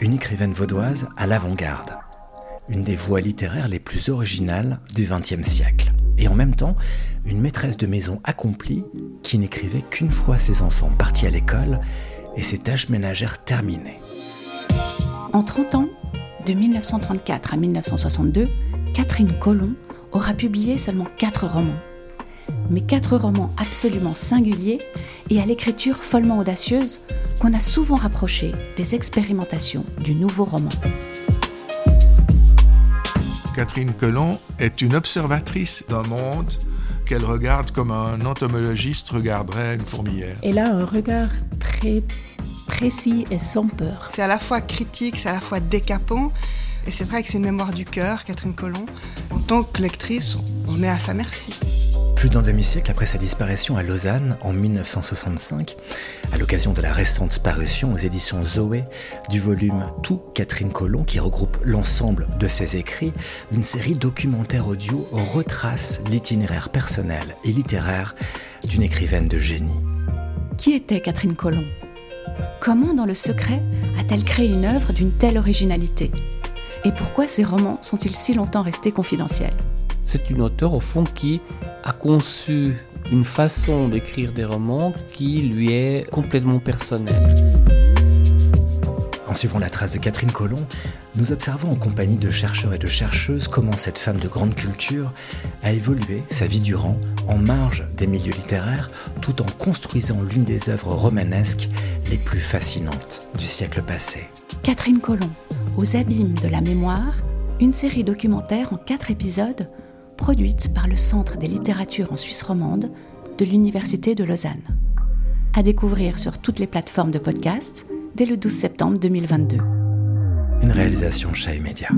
Une écrivaine vaudoise à l'avant-garde, une des voix littéraires les plus originales du XXe siècle, et en même temps une maîtresse de maison accomplie qui n'écrivait qu'une fois ses enfants partis à l'école et ses tâches ménagères terminées. En 30 ans, de 1934 à 1962, Catherine Colomb aura publié seulement quatre romans. Mais quatre romans absolument singuliers et à l'écriture follement audacieuse qu'on a souvent rapproché des expérimentations du nouveau roman. Catherine Colomb est une observatrice d'un monde qu'elle regarde comme un entomologiste regarderait une fourmilière. Elle a un regard très précis et sans peur. C'est à la fois critique, c'est à la fois décapant. Et c'est vrai que c'est une mémoire du cœur, Catherine Colomb. En tant que lectrice, on est à sa merci. Plus d'un demi-siècle après sa disparition à Lausanne en 1965, à l'occasion de la récente parution aux éditions Zoé du volume Tout Catherine Colomb qui regroupe l'ensemble de ses écrits, une série documentaire audio retrace l'itinéraire personnel et littéraire d'une écrivaine de génie. Qui était Catherine Colomb? Comment, dans le secret, a-t-elle créé une œuvre d'une telle originalité? Et pourquoi ses romans sont-ils si longtemps restés confidentiels? C'est une auteure, au fond, qui a conçu une façon d'écrire des romans qui lui est complètement personnelle. En suivant la trace de Catherine Colomb, nous observons en compagnie de chercheurs et de chercheuses comment cette femme de grande culture a évolué sa vie durant en marge des milieux littéraires tout en construisant l'une des œuvres romanesques les plus fascinantes du siècle passé. Catherine Colomb, aux abîmes de la mémoire, une série documentaire en quatre épisodes produite par le Centre des littératures en Suisse romande de l'Université de Lausanne. À découvrir sur toutes les plateformes de podcast dès le 12 septembre 2022. Une réalisation Chai Media.